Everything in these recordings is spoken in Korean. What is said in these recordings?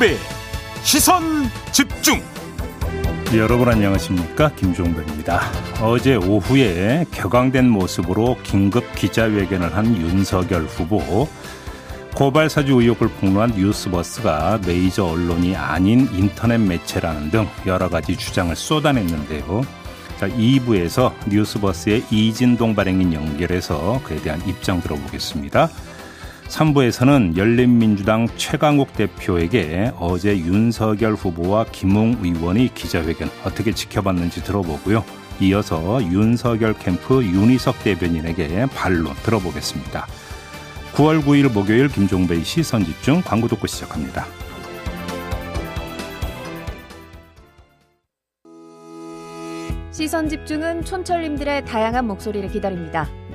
김종배 시선 집중 여러분 안녕하십니까 김종배입니다. 어제 오후에 격앙된 모습으로 긴급 기자회견을 한 윤석열 후보 고발 사주 의혹을 폭로한 뉴스버스가 메이저 언론이 아닌 인터넷 매체라는 등 여러 가지 주장을 쏟아냈는데요. 자, 2부에서 뉴스버스의 이진동 발행인 연결해서 그에 대한 입장 들어보겠습니다. 3부에서는 열린민주당 최강욱 대표에게 어제 윤석열 후보와 김웅 의원이 기자회견 어떻게 지켜봤는지 들어보고요. 이어서 윤석열 캠프 윤희석 대변인에게 반론 들어보겠습니다. 9월 9일 목요일 김종배의 시선 집중 광고 듣고 시작합니다. 시선 집중은 촌철님들의 다양한 목소리를 기다립니다.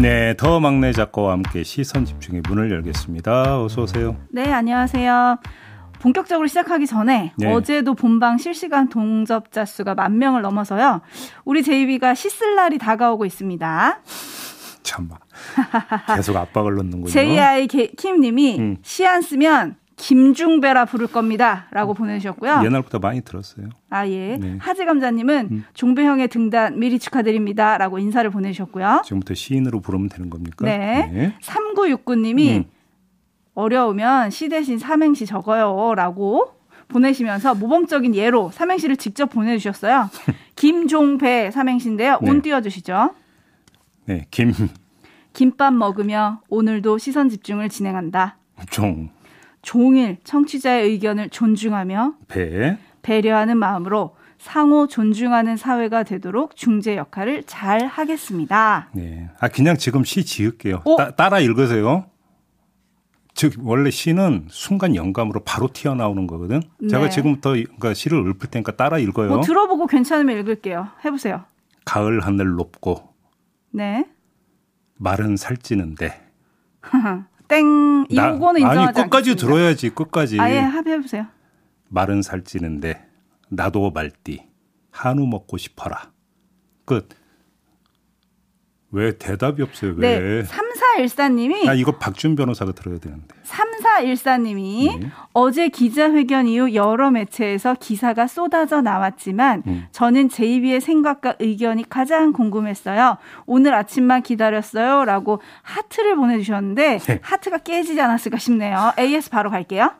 네, 더 막내 작가와 함께 시선 집중의 문을 열겠습니다. 어서 오세요. 네, 안녕하세요. 본격적으로 시작하기 전에 네. 어제도 본방 실시간 동접자 수가 만 명을 넘어서요. 우리 JB가 시쓸 날이 다가오고 있습니다. 참아. 계속 압박을 넣는군요. JI 킴님이 음. 시안 쓰면 김중배라 부를 겁니다. 라고 보내주셨고요. 옛날부터 많이 들었어요. 아, 예. 네. 하지 감자님은 음. 종배형의 등단 미리 축하드립니다. 라고 인사를 보내주셨고요. 지금부터 시인으로 부르면 되는 겁니까? 네. 네. 3969님이 음. 어려우면 시 대신 삼행시 적어요. 라고 보내시면서 모범적인 예로 삼행시를 직접 보내주셨어요. 김종배 삼행시인데요. 네. 온 띄워주시죠. 네, 김. 김밥 먹으며 오늘도 시선 집중을 진행한다. 종. 종일 청취자의 의견을 존중하며 배. 배려하는 마음으로 상호 존중하는 사회가 되도록 중재 역할을 잘 하겠습니다. 네. 아, 그냥 지금 시 지을게요. 따, 따라 읽으세요. 즉, 원래 시는 순간 영감으로 바로 튀어나오는 거거든. 네. 제가 지금부터 그러니까 시를 읊을 테니까 따라 읽어요. 뭐 들어보고 괜찮으면 읽을게요. 해보세요. 가을 하늘 높고. 네. 말은 살찌는데. 땡. 이거는 인정하지 아니 끝까지 않겠습니다. 들어야지 끝까지. 아예 합해보세요. 말은 살찌는데 나도 말띠 한우 먹고 싶어라. 끝. 왜 대답이 없어요? 왜? 네. 3414님이. 나 이거 박준 변호사가 들어야 되는데. 3414님이 네. 어제 기자회견 이후 여러 매체에서 기사가 쏟아져 나왔지만 음. 저는 JB의 생각과 의견이 가장 궁금했어요. 오늘 아침만 기다렸어요. 라고 하트를 보내주셨는데 네. 하트가 깨지지 않았을까 싶네요. AS 바로 갈게요.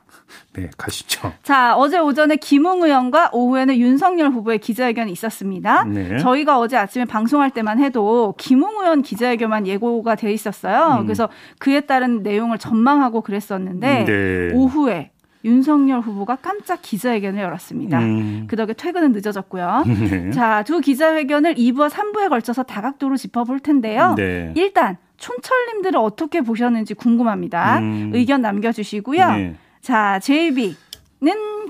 네, 가시죠. 자, 어제 오전에 김웅 의원과 오후에는 윤석열 후보의 기자회견이 있었습니다. 네. 저희가 어제 아침에 방송할 때만 해도 김웅 의원 기자회견만 예고가 돼 있었어요. 음. 그래서 그에 따른 내용을 전망하고 그랬었는데 네. 오후에 윤석열 후보가 깜짝 기자회견을 열었습니다. 음. 그 덕에 퇴근은 늦어졌고요. 네. 자, 두 기자회견을 2부와 3부에 걸쳐서 다각도로 짚어볼 텐데요. 네. 일단 촌철님들은 어떻게 보셨는지 궁금합니다. 음. 의견 남겨주시고요. 네. 자, JB는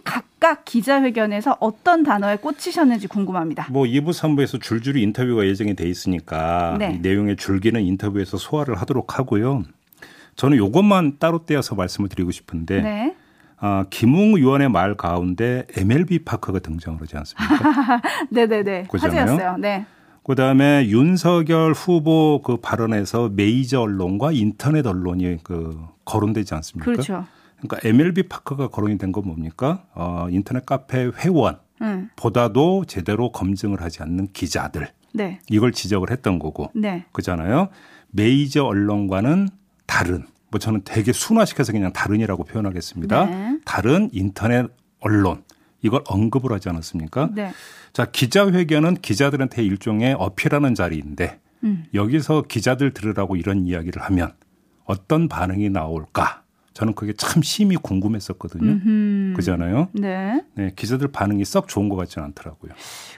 각각 기자회견에서 어떤 단어에 꽂히셨는지 궁금합니다. 뭐 2부, 3부에서 줄줄이 인터뷰가 예정이 돼 있으니까 네. 내용의 줄기는 인터뷰에서 소화를 하도록 하고요. 저는 이것만 따로 떼어서 말씀을 드리고 싶은데 네. 아, 김웅 의원의 말 가운데 MLB 파크가 등장을 하지 않습니까? 네네네. 화제였어요. 네. 그다음에 윤석열 후보 그 발언에서 메이저 언론과 인터넷 언론이 그 거론되지 않습니까? 그렇죠. 그러니까 MLB 파크가 거론이 된 건 뭡니까? 어, 인터넷 카페 회원 음. 보다도 제대로 검증을 하지 않는 기자들. 네. 이걸 지적을 했던 거고. 네. 그잖아요. 메이저 언론과는 다른 뭐 저는 되게 순화시켜서 그냥 다른이라고 표현하겠습니다. 네. 다른 인터넷 언론 이걸 언급을 하지 않았습니까? 네. 자 기자회견은 기자들한테 일종의 어필하는 자리인데 음. 여기서 기자들 들으라고 이런 이야기를 하면 어떤 반응이 나올까? 저는 그게 참 심히 궁금했었거든요. 음흠. 그잖아요. 네. 네. 기자들 반응이 썩 좋은 것 같지는 않더라고요.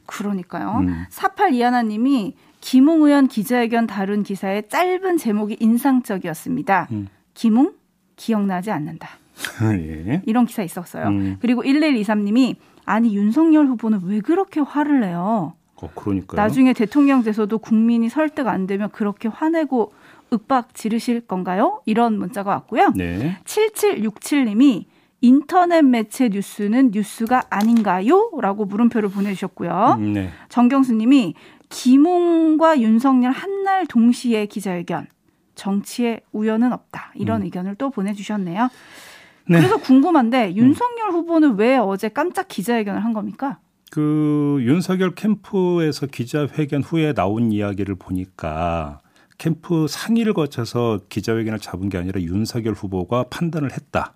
그러니까요. 음. 48 이하나님이 김웅 의원 기자회견 다룬 기사의 짧은 제목이 인상적이었습니다. 음. 김웅 기억나지 않는다. 예. 이런 기사 있었어요. 음. 그리고 1123님이 아니 윤석열 후보는 왜 그렇게 화를 내요? 어, 그러니까 나중에 대통령 돼서도 국민이 설득 안 되면 그렇게 화내고 윽박 지르실 건가요? 이런 문자가 왔고요. 네. 7767님이 인터넷 매체 뉴스는 뉴스가 아닌가요? 라고 물음표를 보내주셨고요. 음, 네. 정경수님이 김웅과 윤석열 한 날 동시에 기자회견. 정치에 우연은 없다. 이런 음. 의견을 또 보내주셨네요. 네. 그래서 궁금한데 윤석열 음. 후보는 왜 어제 깜짝 기자회견을 한 겁니까? 그 윤석열 캠프에서 기자회견 후에 나온 이야기를 보니까 캠프 상의를 거쳐서 기자회견을 잡은 게 아니라 윤석열 후보가 판단을 했다.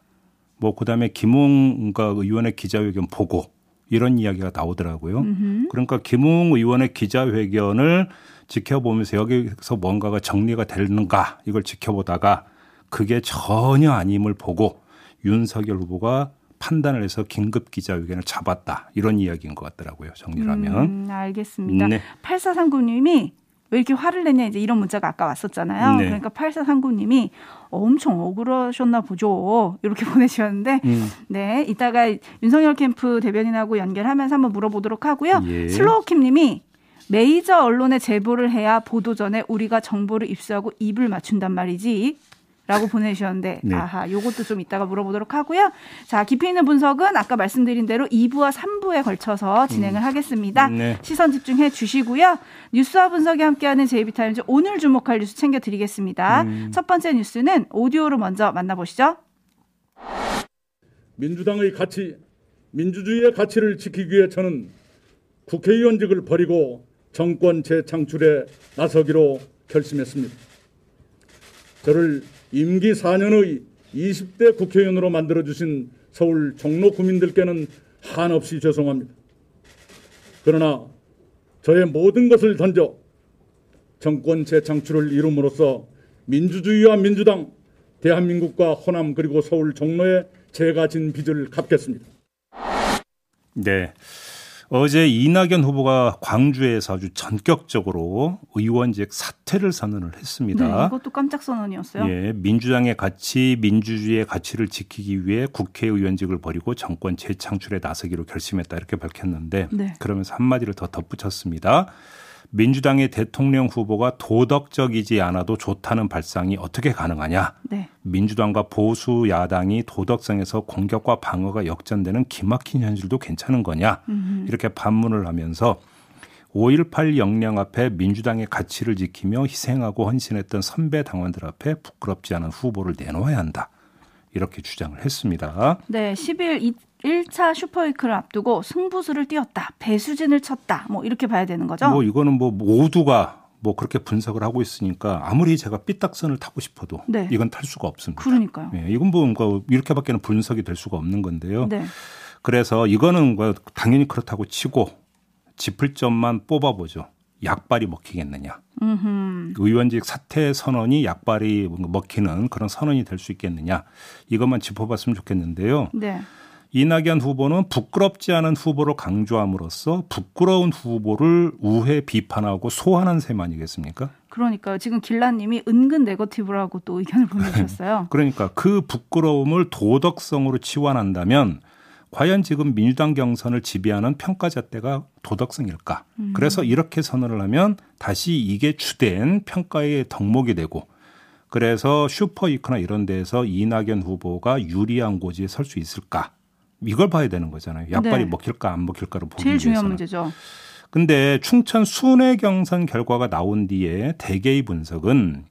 뭐 그다음에 김웅가 의원의 기자회견 보고 이런 이야기가 나오더라고요. 음흠. 그러니까 김웅 의원의 기자회견을 지켜보면서 여기서 뭔가가 정리가 되는가 이걸 지켜보다가 그게 전혀 아님을 보고 윤석열 후보가 판단을 해서 긴급 기자회견을 잡았다 이런 이야기인 것 같더라고요 정리를 하면 음, 알겠습니다. 네. 8439님이 왜 이렇게 화를 내냐 이제 이런 문자가 아까 왔었잖아요. 네. 그러니까 8439님이 엄청 억울하셨나 보죠. 이렇게 보내주셨는데 음. 네 이따가 윤석열 캠프 대변인하고 연결하면서 한번 물어보도록 하고요. 예. 슬로우킴님이 메이저 언론에 제보를 해야 보도 전에 우리가 정보를 입수하고 입을 맞춘단 말이지. 라고 보내주셨는데 네. 아하 요것도 좀 이따가 물어보도록 하고요. 자 깊이 있는 분석은 아까 말씀드린 대로 2부와 3부에 걸쳐서 진행을 음. 하겠습니다. 네. 시선 집중해 주시고요. 뉴스와 분석이 함께하는 제이비타임즈 오늘 주목할 뉴스 챙겨드리겠습니다. 음. 첫 번째 뉴스는 오디오로 먼저 만나보시죠. 민주당의 가치, 민주주의의 가치를 지키기 위해 저는 국회의원직을 버리고 정권 재창출에 나서기로 결심했습니다. 저를 임기 4년의 20대 국회의원으로 만들어주신 서울 종로 구민들께는 한없이 죄송합니다. 그러나 저의 모든 것을 던져 정권 재창출을 이룸으로써 민주주의와 민주당, 대한민국과 호남 그리고 서울 종로에 제가 진 빚을 갚겠습니다. 네. 어제 이낙연 후보가 광주에서 아주 전격적으로 의원직 사퇴를 선언을 했습니다. 네, 이것도 깜짝 선언이었어요. 예, 민주당의 가치, 민주주의의 가치를 지키기 위해 국회의원직을 버리고 정권 재창출에 나서기로 결심했다 이렇게 밝혔는데 네. 그러면서 한마디를 더 덧붙였습니다. 민주당의 대통령 후보가 도덕적이지 않아도 좋다는 발상이 어떻게 가능하냐? 네. 민주당과 보수 야당이 도덕성에서 공격과 방어가 역전되는 기막힌 현실도 괜찮은 거냐? 음흠. 이렇게 반문을 하면서 5.18 역량 앞에 민주당의 가치를 지키며 희생하고 헌신했던 선배 당원들 앞에 부끄럽지 않은 후보를 내놓아야 한다. 이렇게 주장을 했습니다. 네, 10일 1차 슈퍼위크를 앞두고 승부수를 띄웠다. 배수진을 쳤다. 뭐 이렇게 봐야 되는 거죠? 뭐 이거는 뭐 모두가 뭐 그렇게 분석을 하고 있으니까 아무리 제가 삐딱선을 타고 싶어도 네. 이건 탈 수가 없습니다. 그러니까요. 네, 이건 뭐 이렇게밖에는 분석이 될 수가 없는 건데요. 네. 그래서 이거는 뭐 당연히 그렇다고 치고 짚을 점만 뽑아보죠. 약발이 먹히겠느냐. 음흠. 의원직 사퇴 선언이 약발이 먹히는 그런 선언이 될 수 있겠느냐. 이것만 짚어봤으면 좋겠는데요. 네. 이낙연 후보는 부끄럽지 않은 후보로 강조함으로써 부끄러운 후보를 우회 비판하고 소환한 셈 아니겠습니까? 그러니까요. 지금 길라님이 은근 네거티브라고 또 의견을 보내주셨어요. 그러니까 그 부끄러움을 도덕성으로 치환한다면 과연 지금 민주당 경선을 지배하는 평가잣대가 도덕성일까? 음. 그래서 이렇게 선언을 하면 다시 이게 주된 평가의 덕목이 되고 그래서 슈퍼이크나 이런 데에서 이낙연 후보가 유리한 고지에 설 수 있을까? 이걸 봐야 되는 거잖아요. 약발이 네. 먹힐까 안 먹힐까를 보기 제일 위해서는. 중요한 문제죠. 근데 충천 순회 경선 결과가 나온 뒤에 대개의 분석은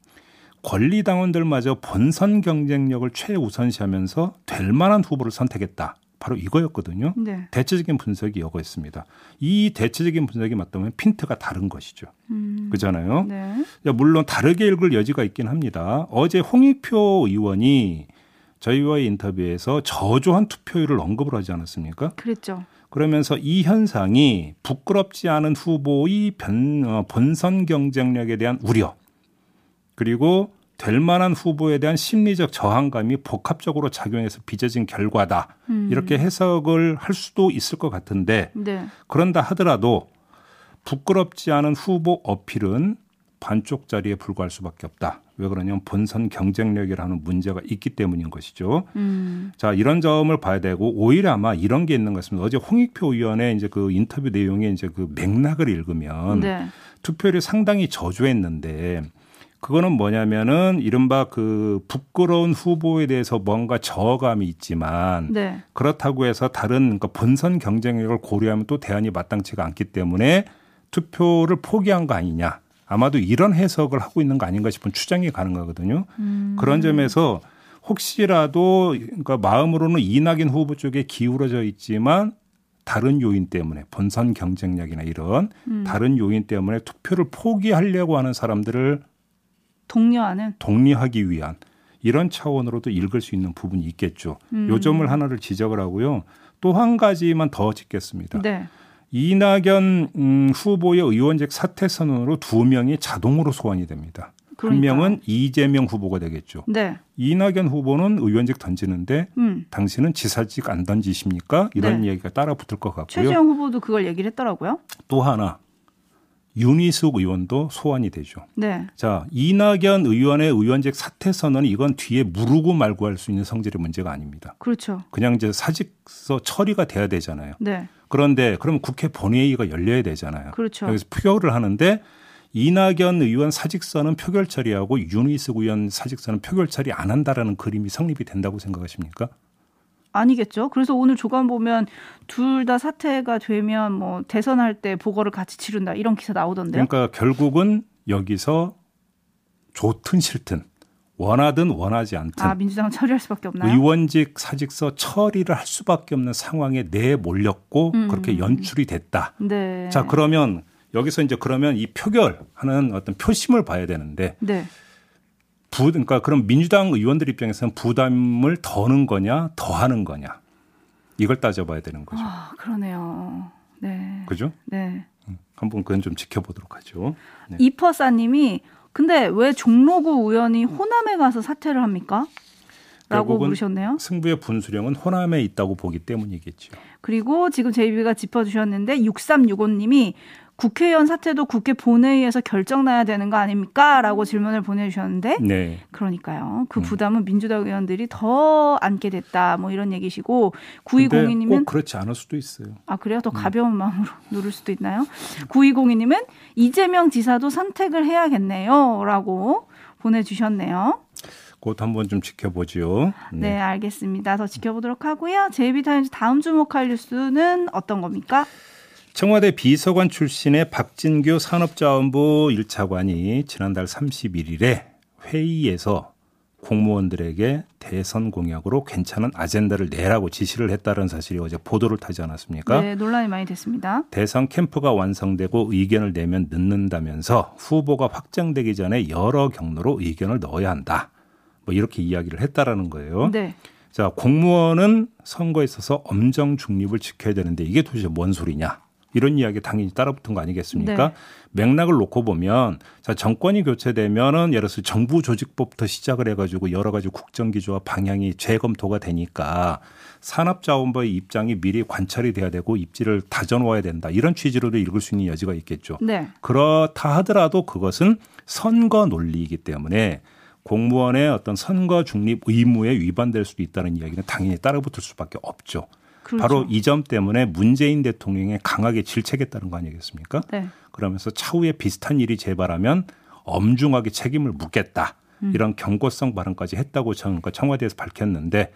권리 당원들마저 본선 경쟁력을 최우선시하면서 될 만한 후보를 선택했다. 바로 이거였거든요. 네. 대체적인 분석이 이거였습니다. 이 대체적인 분석이 맞다면 핀트가 다른 것이죠. 음. 그잖아요. 네. 물론 다르게 읽을 여지가 있긴 합니다. 어제 홍익표 의원이 저희와의 인터뷰에서 저조한 투표율을 언급을 하지 않았습니까? 그랬죠. 그러면서 이 현상이 부끄럽지 않은 후보의 변, 어, 본선 경쟁력에 대한 우려 그리고 될 만한 후보에 대한 심리적 저항감이 복합적으로 작용해서 빚어진 결과다. 음. 이렇게 해석을 할 수도 있을 것 같은데 네. 그런다 하더라도 부끄럽지 않은 후보 어필은 반쪽짜리에 불과할 수밖에 없다. 왜 그러냐면 본선 경쟁력이라는 문제가 있기 때문인 것이죠. 음. 자, 이런 점을 봐야 되고 오히려 아마 이런 게 있는 것 같습니다. 어제 홍익표 의원의 이제 그 인터뷰 내용에 이제 그 맥락을 읽으면 네. 투표율이 상당히 저조했는데 그거는 뭐냐면은 이른바 그 부끄러운 후보에 대해서 뭔가 저감이 있지만 네. 그렇다고 해서 다른 그러니까 본선 경쟁력을 고려하면 또 대안이 마땅치가 않기 때문에 투표를 포기한 거 아니냐. 아마도 이런 해석을 하고 있는 거 아닌가 싶은 추정이 가능하거든요. 음. 그런 점에서 혹시라도 그러니까 마음으로는 이낙연 후보 쪽에 기울어져 있지만 다른 요인 때문에 본선 경쟁력이나 이런 음. 다른 요인 때문에 투표를 포기하려고 하는 사람들을 독려하는 독려하기 위한 이런 차원으로도 읽을 수 있는 부분이 있겠죠. 음. 요 점을 하나를 지적을 하고요. 또 한 가지만 더 짚겠습니다. 네. 이낙연 음, 후보의 의원직 사퇴 선언으로 두 명이 자동으로 소환이 됩니다. 그러니까요. 한 명은 이재명 후보가 되겠죠. 네. 이낙연 후보는 의원직 던지는데 음. 당신은 지사직 안 던지십니까? 이런 네. 얘기가 따라 붙을 것 같고요. 최재형 후보도 그걸 얘기를 했더라고요. 또 하나 윤희숙 의원도 소환이 되죠. 네. 자, 이낙연 의원의 의원직 사퇴 선언은 이건 뒤에 무르고 말고 할 수 있는 성질의 문제가 아닙니다. 그렇죠. 그냥 이제 사직서 처리가 돼야 되잖아요. 네. 그런데 그럼 국회 본회의가 열려야 되잖아요. 그렇죠. 여기서 표결을 하는데 이낙연 의원 사직서는 표결 처리하고 윤희숙 의원 사직서는 표결 처리 안 한다라는 그림이 성립이 된다고 생각하십니까? 아니겠죠. 그래서 오늘 조간 보면 둘 다 사퇴가 되면 뭐 대선할 때 보궐을 같이 치른다 이런 기사 나오던데요. 그러니까 결국은 여기서 좋든 싫든 원하든 원하지 않든 아, 민주당은 처리할 수밖에 없나요? 의원직 사직서 처리를 할 수밖에 없는 상황에 내 몰렸고 음. 그렇게 연출이 됐다. 네. 자 그러면 여기서 이제 그러면 이 표결하는 어떤 표심을 봐야 되는데 네. 부, 그러니까 그럼 민주당 의원들 입장에서는 부담을 더는 거냐, 더 하는 거냐. 이걸 따져봐야 되는 거죠. 아, 그러네요. 네. 그죠? 네. 음, 한번 그건 좀 지켜보도록 하죠. 네. 이퍼사님이 근데 왜 종로구 의원이 호남에 가서 사퇴를 합니까? 라고 물으셨네요. 승부의 분수령은 호남에 있다고 보기 때문이겠죠. 그리고 지금 제이비가 짚어주셨는데 6365님이 국회의원 사퇴도 국회 본회의에서 결정나야 되는 거 아닙니까? 라고 질문을 보내주셨는데 네. 그러니까요. 그 음. 부담은 음. 민주당 의원들이 더 안게 됐다. 뭐 이런 얘기시고 9202님은 꼭 그렇지 않을 수도 있어요. 아 그래요? 더 음. 가벼운 음. 마음으로 누를 수도 있나요? 9202님은 이재명 지사도 선택을 해야겠네요. 라고 보내주셨네요. 곧 한번 좀 지켜보죠. 네. 네, 알겠습니다. 더 지켜보도록 하고요. 제이비타임즈 다음 주목할 뉴스는 어떤 겁니까? 청와대 비서관 출신의 박진규 산업자원부 1차관이 지난달 31일에 회의에서 공무원들에게 대선 공약으로 괜찮은 아젠다를 내라고 지시를 했다는 사실이 어제 보도를 타지 않았습니까? 네, 논란이 많이 됐습니다. 대선 캠프가 완성되고 의견을 내면 늦는다면서 후보가 확정되기 전에 여러 경로로 의견을 넣어야 한다. 뭐 이렇게 이야기를 했다라는 거예요. 네. 자, 공무원은 선거에 있어서 엄정 중립을 지켜야 되는데 이게 도대체 뭔 소리냐? 이런 이야기 당연히 따라붙은 거 아니겠습니까? 네. 맥락을 놓고 보면 자 정권이 교체되면은 예를 들어서 정부 조직법부터 시작을 해가지고 여러 가지 국정 기조와 방향이 재검토가 되니까 산업자원부의 입장이 미리 관찰이 돼야 되고 입지를 다져놓아야 된다 이런 취지로도 읽을 수 있는 여지가 있겠죠. 네. 그렇다 하더라도 그것은 선거 논리이기 때문에 공무원의 어떤 선거 중립 의무에 위반될 수도 있다는 이야기는 당연히 따라붙을 수밖에 없죠. 그렇죠. 바로 이 점 때문에 문재인 대통령에 강하게 질책했다는 거 아니겠습니까? 네. 그러면서 차후에 비슷한 일이 재발하면 엄중하게 책임을 묻겠다. 음. 이런 경고성 발언까지 했다고 청와대에서 밝혔는데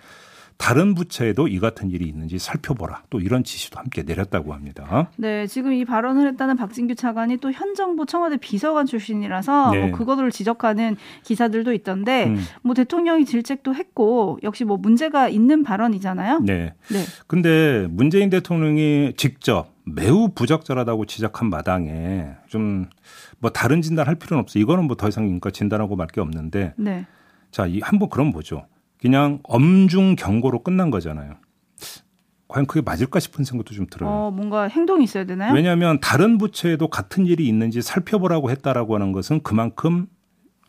다른 부처에도 이 같은 일이 있는지 살펴보라. 또 이런 지시도 함께 내렸다고 합니다. 네, 지금 이 발언을 했다는 박진규 차관이 또 현 정부 청와대 비서관 출신이라서 네. 뭐 그거를 지적하는 기사들도 있던데 음. 뭐 대통령이 질책도 했고 역시 뭐 문제가 있는 발언이잖아요. 네. 네. 근데 문재인 대통령이 직접 매우 부적절하다고 지적한 마당에 좀 뭐 다른 진단할 필요는 없어. 이거는 뭐 더 이상 그러니까 진단하고 말 게 없는데. 네. 자, 이 한번 그럼 보죠. 그냥 엄중 경고로 끝난 거잖아요. 과연 그게 맞을까 싶은 생각도 좀 들어요. 어, 뭔가 행동이 있어야 되나요? 왜냐하면 다른 부처에도 같은 일이 있는지 살펴보라고 했다라고 하는 것은 그만큼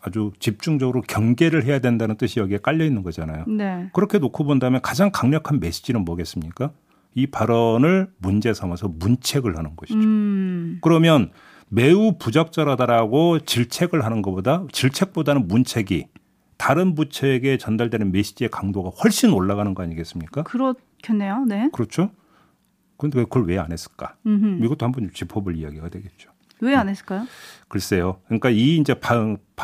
아주 집중적으로 경계를 해야 된다는 뜻이 여기에 깔려 있는 거잖아요. 네. 그렇게 놓고 본다면 가장 강력한 메시지는 뭐겠습니까? 이 발언을 문제 삼아서 문책을 하는 것이죠. 음. 그러면 매우 부적절하다라고 질책을 하는 것보다 질책보다는 문책이 다른 부처에게 전달되는 메시지의 강도가 훨씬 올라가는 거 아니겠습니까? 그렇겠네요. 네. 그렇죠. 그런데 그걸 왜 안 했을까? 음흠. 이것도 한번 좀 짚어볼 이야기가 되겠죠. 왜 안 했을까요? 글쎄요. 그러니까 이 이제 바,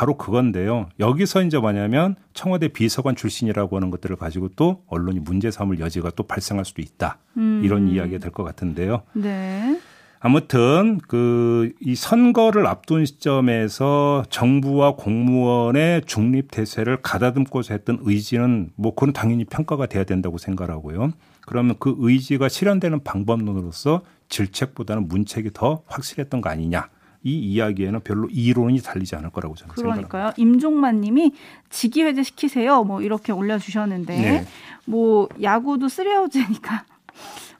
로 그건데요. 여기서 이제 뭐냐면 청와대 비서관 출신이라고 하는 것들을 가지고 또 언론이 문제 삼을 여지가 또 발생할 수도 있다. 음. 이런 이야기가 될 것 같은데요. 네. 아무튼 그 이 선거를 앞둔 시점에서 정부와 공무원의 중립 대세를 가다듬고자 했던 의지는 뭐 그건 당연히 평가가 돼야 된다고 생각하고요. 그러면 그 의지가 실현되는 방법론으로서 질책보다는 문책이 더 확실했던 거 아니냐. 이 이야기에는 별로 이론이 달리지 않을 거라고 저는 그러니까요. 생각합니다. 임종만 님이 직위 해제 시키세요. 뭐 이렇게 올려 주셨는데 네. 뭐 야구도 쓰레어제니까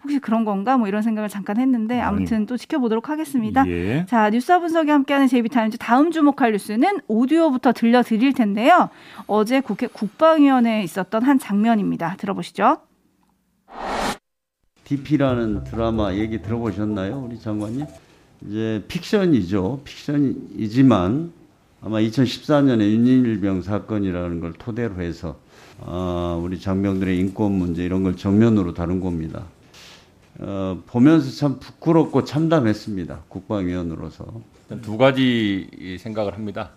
혹시 그런 건가 뭐 이런 생각을 잠깐 했는데 아무튼 또 지켜보도록 하겠습니다. 예. 자 뉴스와 분석이 함께하는 제이비타임즈 다음 주목할 뉴스는 오디오부터 들려드릴 텐데요. 어제 국회 국방위원회에 있었던 한 장면입니다. 들어보시죠. DP라는 드라마 얘기 들어보셨나요, 우리 장관님? 이제 픽션이죠. 픽션이지만 아마 2014년에 윤일병 사건이라는 걸 토대로 해서 어, 우리 장병들의 인권 문제 이런 걸 정면으로 다룬 겁니다. 어, 보면서 참 부끄럽고 참담했습니다. 국방위원으로서. 두 가지 생각을 합니다.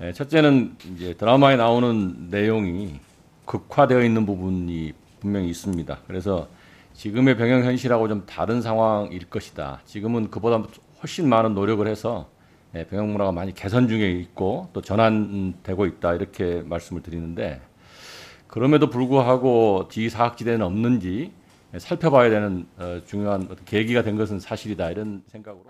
예, 첫째는 이제 드라마에 나오는 내용이 극화되어 있는 부분이 분명히 있습니다. 그래서 지금의 병영 현실하고 좀 다른 상황일 것이다. 지금은 그보다 훨씬 많은 노력을 해서 예, 병영 문화가 많이 개선 중에 있고 또 전환되고 있다 이렇게 말씀을 드리는데 그럼에도 불구하고 지사학지대는 없는지 살펴봐야 되는 어, 중요한 계기가 된 것은 사실이다 이런 생각으로.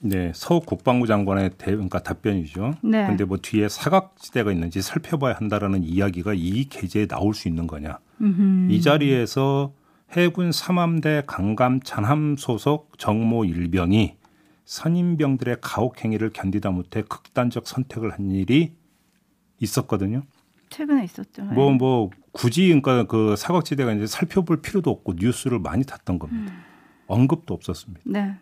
네, 서욱 국방부 장관의 대, 그러니까 답변이죠. 네. 근데 뭐 뒤에 사각지대가 있는지 살펴봐야 한다라는 이야기가 이 계제에 나올 수 있는 거냐. 음흠. 이 자리에서 해군 삼함대 강감 찬함 소속 정모 일병이 선임병들의 가혹 행위를 견디다 못해 극단적 선택을 한 일이 있었거든요. 최근에 있었죠. 뭐뭐 뭐 굳이 그러니까 그 사각지대가 이제 살펴볼 필요도 없고 뉴스를 많이 탔던 겁니다. 음. 언급도 없었습니다. 네.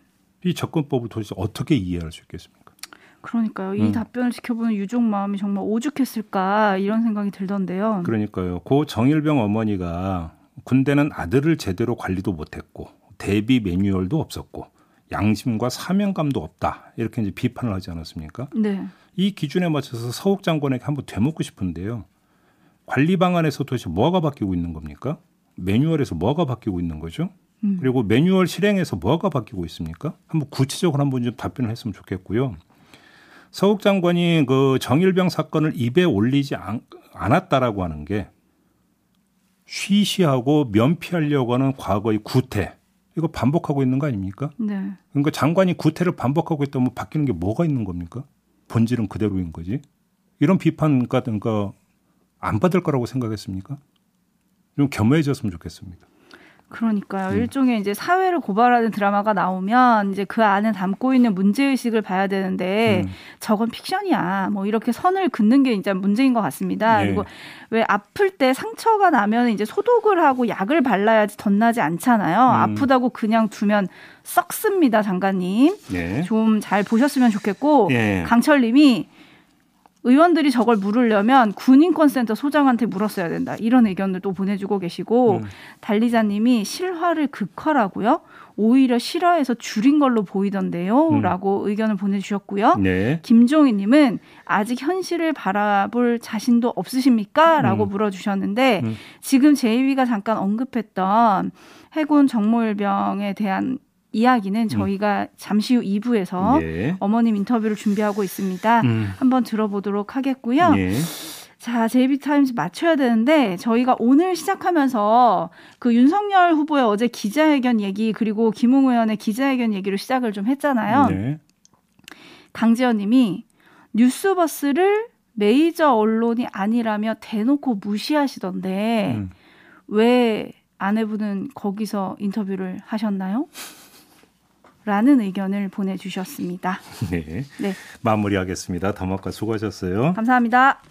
이 접근법을 도대체 어떻게 이해할 수 있겠습니까? 그러니까요. 이 음. 답변을 지켜보는 유족 마음이 정말 오죽했을까 이런 생각이 들던데요. 그러니까요. 고 정일병 어머니가 군대는 아들을 제대로 관리도 못했고 대비 매뉴얼도 없었고 양심과 사명감도 없다 이렇게 이제 비판을 하지 않았습니까? 네. 이 기준에 맞춰서 서욱 장관에게 한번 되묻고 싶은데요. 관리 방안에서 도대체 뭐가 바뀌고 있는 겁니까? 매뉴얼에서 뭐가 바뀌고 있는 거죠? 음. 그리고 매뉴얼 실행에서 뭐가 바뀌고 있습니까? 한번 구체적으로 한번 좀 답변을 했으면 좋겠고요. 서욱 장관이 그 정일병 사건을 입에 올리지 않, 않았다라고 하는 게 쉬쉬하고 면피하려고 하는 과거의 구태 이거 반복하고 있는 거 아닙니까? 네. 그러니까 장관이 구태를 반복하고 있다면 바뀌는 게 뭐가 있는 겁니까? 본질은 그대로인 거지. 이런 비판 같은 거 안 받을 거라고 생각했습니까? 좀 겸허해졌으면 좋겠습니다. 그러니까요. 음. 일종의 이제 사회를 고발하는 드라마가 나오면 이제 그 안에 담고 있는 문제 의식을 봐야 되는데 음. 저건 픽션이야. 뭐 이렇게 선을 긋는 게 이제 문제인 것 같습니다. 네. 그리고 왜 아플 때 상처가 나면 이제 소독을 하고 약을 발라야지 덧나지 않잖아요. 음. 아프다고 그냥 두면 썩습니다, 장관님. 네. 좀잘 보셨으면 좋겠고 네. 강철님이 의원들이 저걸 물으려면 군인권센터 소장한테 물었어야 된다. 이런 의견을 또 보내주고 계시고 음. 달리자님이 실화를 극화라고요. 오히려 실화에서 줄인 걸로 보이던데요. 음. 라고 의견을 보내주셨고요. 네. 김종희님은 아직 현실을 바라볼 자신도 없으십니까? 라고 음. 물어주셨는데 음. 지금 제이비가 잠깐 언급했던 해군 정모일병에 대한 이야기는 음. 저희가 음. 잠시 후 2부에서 예. 어머님 인터뷰를 준비하고 있습니다. 음. 한번 들어보도록 하겠고요. 예. 자, 제이비타임즈 맞춰야 되는데 저희가 오늘 시작하면서 그 윤석열 후보의 어제 기자회견 얘기 그리고 김웅 의원의 기자회견 얘기로 시작을 좀 했잖아요. 네. 강지연 님이 뉴스버스를 메이저 언론이 아니라며 대놓고 무시하시던데 음. 왜 아내분은 거기서 인터뷰를 하셨나요? 라는 의견을 보내주셨습니다. 네. 네. 마무리하겠습니다. 담화과 수고하셨어요. 감사합니다.